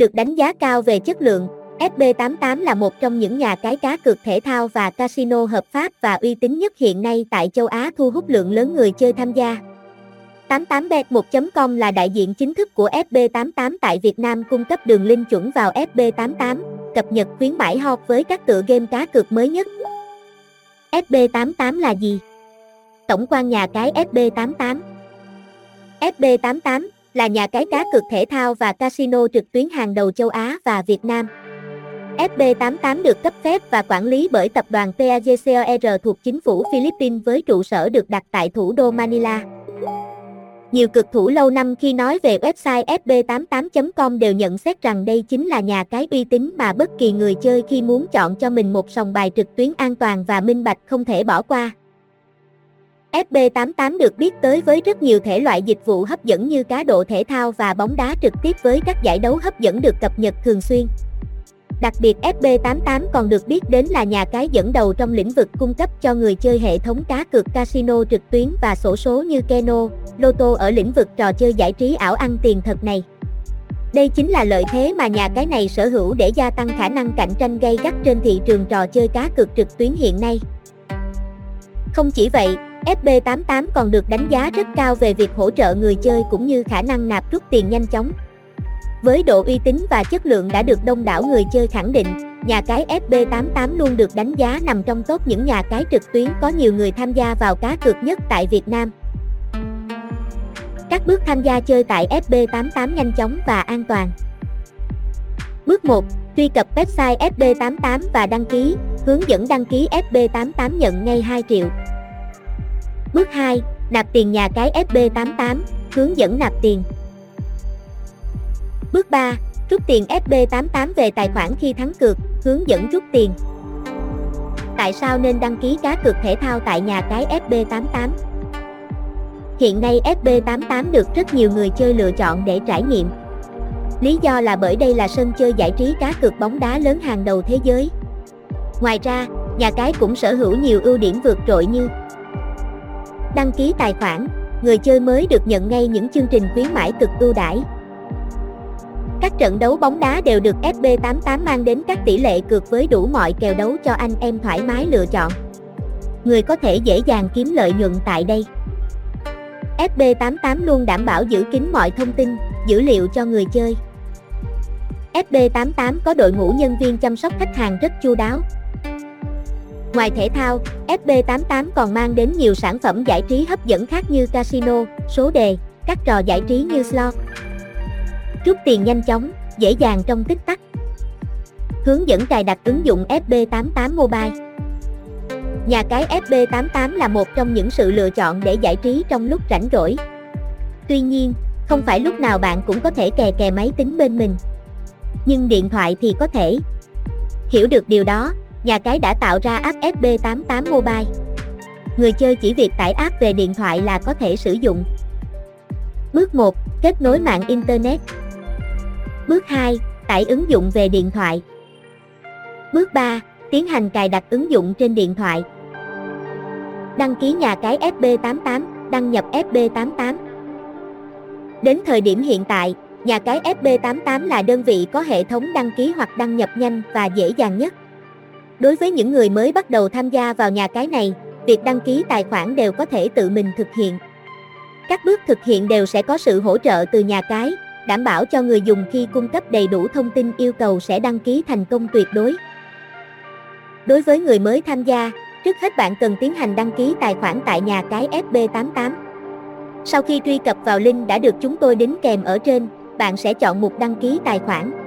Được đánh giá cao về chất lượng, FB88 là một trong những nhà cái cá cược thể thao và casino hợp pháp và uy tín nhất hiện nay tại châu Á thu hút lượng lớn người chơi tham gia. 88bet1.com là đại diện chính thức của FB88 tại Việt Nam cung cấp đường link chuẩn vào FB88, cập nhật khuyến mãi hot với các tựa game cá cược mới nhất. FB88 là gì? Tổng quan nhà cái FB88 FB88 là nhà cái cá cược thể thao và casino trực tuyến hàng đầu châu Á và Việt Nam. FB88 được cấp phép và quản lý bởi tập đoàn PAGCOR thuộc chính phủ Philippines với trụ sở được đặt tại thủ đô Manila. Nhiều cực thủ lâu năm khi nói về website fb88.com đều nhận xét rằng đây chính là nhà cái uy tín mà bất kỳ người chơi khi muốn chọn cho mình một sòng bài trực tuyến an toàn và minh bạch không thể bỏ qua. FB88 được biết tới với rất nhiều thể loại dịch vụ hấp dẫn như cá độ thể thao và bóng đá trực tiếp với các giải đấu hấp dẫn được cập nhật thường xuyên. Đặc biệt FB88 còn được biết đến là nhà cái dẫn đầu trong lĩnh vực cung cấp cho người chơi hệ thống cá cược casino trực tuyến và sổ số như Keno, Lotto ở lĩnh vực trò chơi giải trí ảo ăn tiền thật này. Đây chính là lợi thế mà nhà cái này sở hữu để gia tăng khả năng cạnh tranh gay gắt trên thị trường trò chơi cá cược trực tuyến hiện nay. Không chỉ vậy, FB88 còn được đánh giá rất cao về việc hỗ trợ người chơi cũng như khả năng nạp rút tiền nhanh chóng. Với độ uy tín và chất lượng đã được đông đảo người chơi khẳng định, nhà cái FB88 luôn được đánh giá nằm trong top những nhà cái trực tuyến có nhiều người tham gia vào cá cược nhất tại Việt Nam. Các bước tham gia chơi tại FB88 nhanh chóng và an toàn. Bước 1. Truy cập website FB88 và đăng ký, hướng dẫn đăng ký FB88 nhận ngay 2 triệu. Bước 2. Nạp tiền nhà cái FB88, hướng dẫn nạp tiền. Bước 3. Rút tiền FB88 về tài khoản khi thắng cược, hướng dẫn rút tiền. Tại sao nên đăng ký cá cược thể thao tại nhà cái FB88? Hiện nay FB88 được rất nhiều người chơi lựa chọn để trải nghiệm. Lý do là bởi đây là sân chơi giải trí cá cược bóng đá lớn hàng đầu thế giới. Ngoài ra, nhà cái cũng sở hữu nhiều ưu điểm vượt trội như Đăng ký tài khoản, người chơi mới được nhận ngay những chương trình khuyến mãi cực ưu đãi. Các trận đấu bóng đá đều được FB88 mang đến các tỷ lệ cược với đủ mọi kèo đấu cho anh em thoải mái lựa chọn. Người có thể dễ dàng kiếm lợi nhuận tại đây. FB88 luôn đảm bảo giữ kín mọi thông tin, dữ liệu cho người chơi. FB88 có đội ngũ nhân viên chăm sóc khách hàng rất chu đáo. Ngoài thể thao, FB88 còn mang đến nhiều sản phẩm giải trí hấp dẫn khác như casino, số đề, các trò giải trí như slot. Rút tiền nhanh chóng, dễ dàng trong tích tắc. Hướng dẫn cài đặt ứng dụng FB88 Mobile. Nhà cái FB88 là một trong những sự lựa chọn để giải trí trong lúc rảnh rỗi. Tuy nhiên, không phải lúc nào bạn cũng có thể kè kè máy tính bên mình. Nhưng điện thoại thì có thể. Hiểu được điều đó, nhà cái đã tạo ra app FB88 Mobile. Người chơi chỉ việc tải app về điện thoại là có thể sử dụng. Bước 1. Kết nối mạng Internet Bước 2. Tải ứng dụng về điện thoại Bước 3. Tiến hành cài đặt ứng dụng trên điện thoại Đăng ký nhà cái FB88, đăng nhập FB88 Đến thời điểm hiện tại, nhà cái FB88 là đơn vị có hệ thống đăng ký hoặc đăng nhập nhanh và dễ dàng nhất. Đối với những người mới bắt đầu tham gia vào nhà cái này, việc đăng ký tài khoản đều có thể tự mình thực hiện. Các bước thực hiện đều sẽ có sự hỗ trợ từ nhà cái, đảm bảo cho người dùng khi cung cấp đầy đủ thông tin yêu cầu sẽ đăng ký thành công tuyệt đối. Đối với người mới tham gia, trước hết bạn cần tiến hành đăng ký tài khoản tại nhà cái FB88. Sau khi truy cập vào link đã được chúng tôi đính kèm ở trên, bạn sẽ chọn mục đăng ký tài khoản.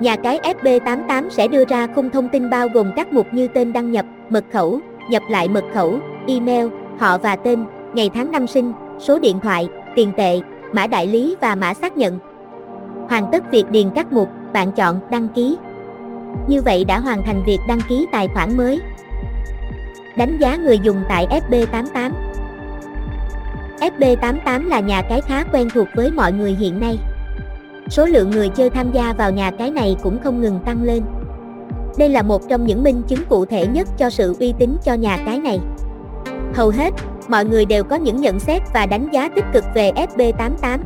Nhà cái FB88 sẽ đưa ra khung thông tin bao gồm các mục như tên đăng nhập, mật khẩu, nhập lại mật khẩu, email, họ và tên, ngày tháng năm sinh, số điện thoại, tiền tệ, mã đại lý và mã xác nhận. Hoàn tất việc điền các mục, bạn chọn đăng ký. Như vậy đã hoàn thành việc đăng ký tài khoản mới. Đánh giá người dùng tại FB88 FB88 là nhà cái khá quen thuộc với mọi người hiện nay. Số lượng người chơi tham gia vào nhà cái này cũng không ngừng tăng lên. Đây là một trong những minh chứng cụ thể nhất cho sự uy tín cho nhà cái này. Hầu hết, mọi người đều có những nhận xét và đánh giá tích cực về FB88.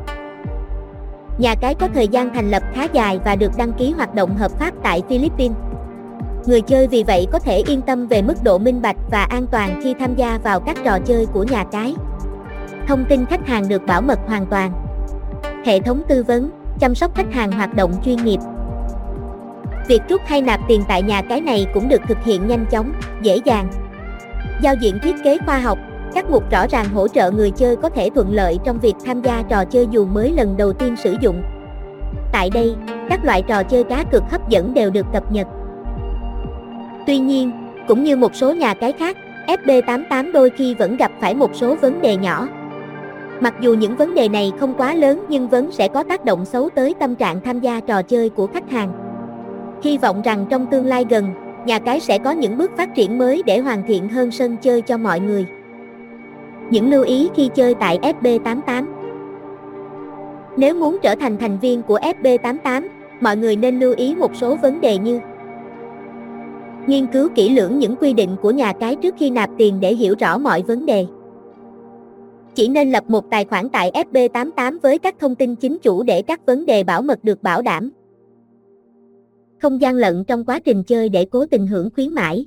Nhà cái có thời gian thành lập khá dài và được đăng ký hoạt động hợp pháp tại Philippines. Người chơi vì vậy có thể yên tâm về mức độ minh bạch và an toàn khi tham gia vào các trò chơi của nhà cái. Thông tin khách hàng được bảo mật hoàn toàn. Hệ thống tư vấn, chăm sóc khách hàng hoạt động chuyên nghiệp. Việc rút hay nạp tiền tại nhà cái này cũng được thực hiện nhanh chóng, dễ dàng. Giao diện thiết kế khoa học, các mục rõ ràng hỗ trợ người chơi có thể thuận lợi trong việc tham gia trò chơi dù mới lần đầu tiên sử dụng. Tại đây, các loại trò chơi cá cược hấp dẫn đều được cập nhật. Tuy nhiên, cũng như một số nhà cái khác, FB88 đôi khi vẫn gặp phải một số vấn đề nhỏ. Mặc dù những vấn đề này không quá lớn nhưng vẫn sẽ có tác động xấu tới tâm trạng tham gia trò chơi của khách hàng. Hy vọng rằng trong tương lai gần, nhà cái sẽ có những bước phát triển mới để hoàn thiện hơn sân chơi cho mọi người. Những lưu ý khi chơi tại FB88 Nếu muốn trở thành thành viên của FB88, mọi người nên lưu ý một số vấn đề như Nghiên cứu kỹ lưỡng những quy định của nhà cái trước khi nạp tiền để hiểu rõ mọi vấn đề. Chỉ nên lập một tài khoản tại FB88 với các thông tin chính chủ để các vấn đề bảo mật được bảo đảm. Không gian lận trong quá trình chơi để cố tình hưởng khuyến mãi.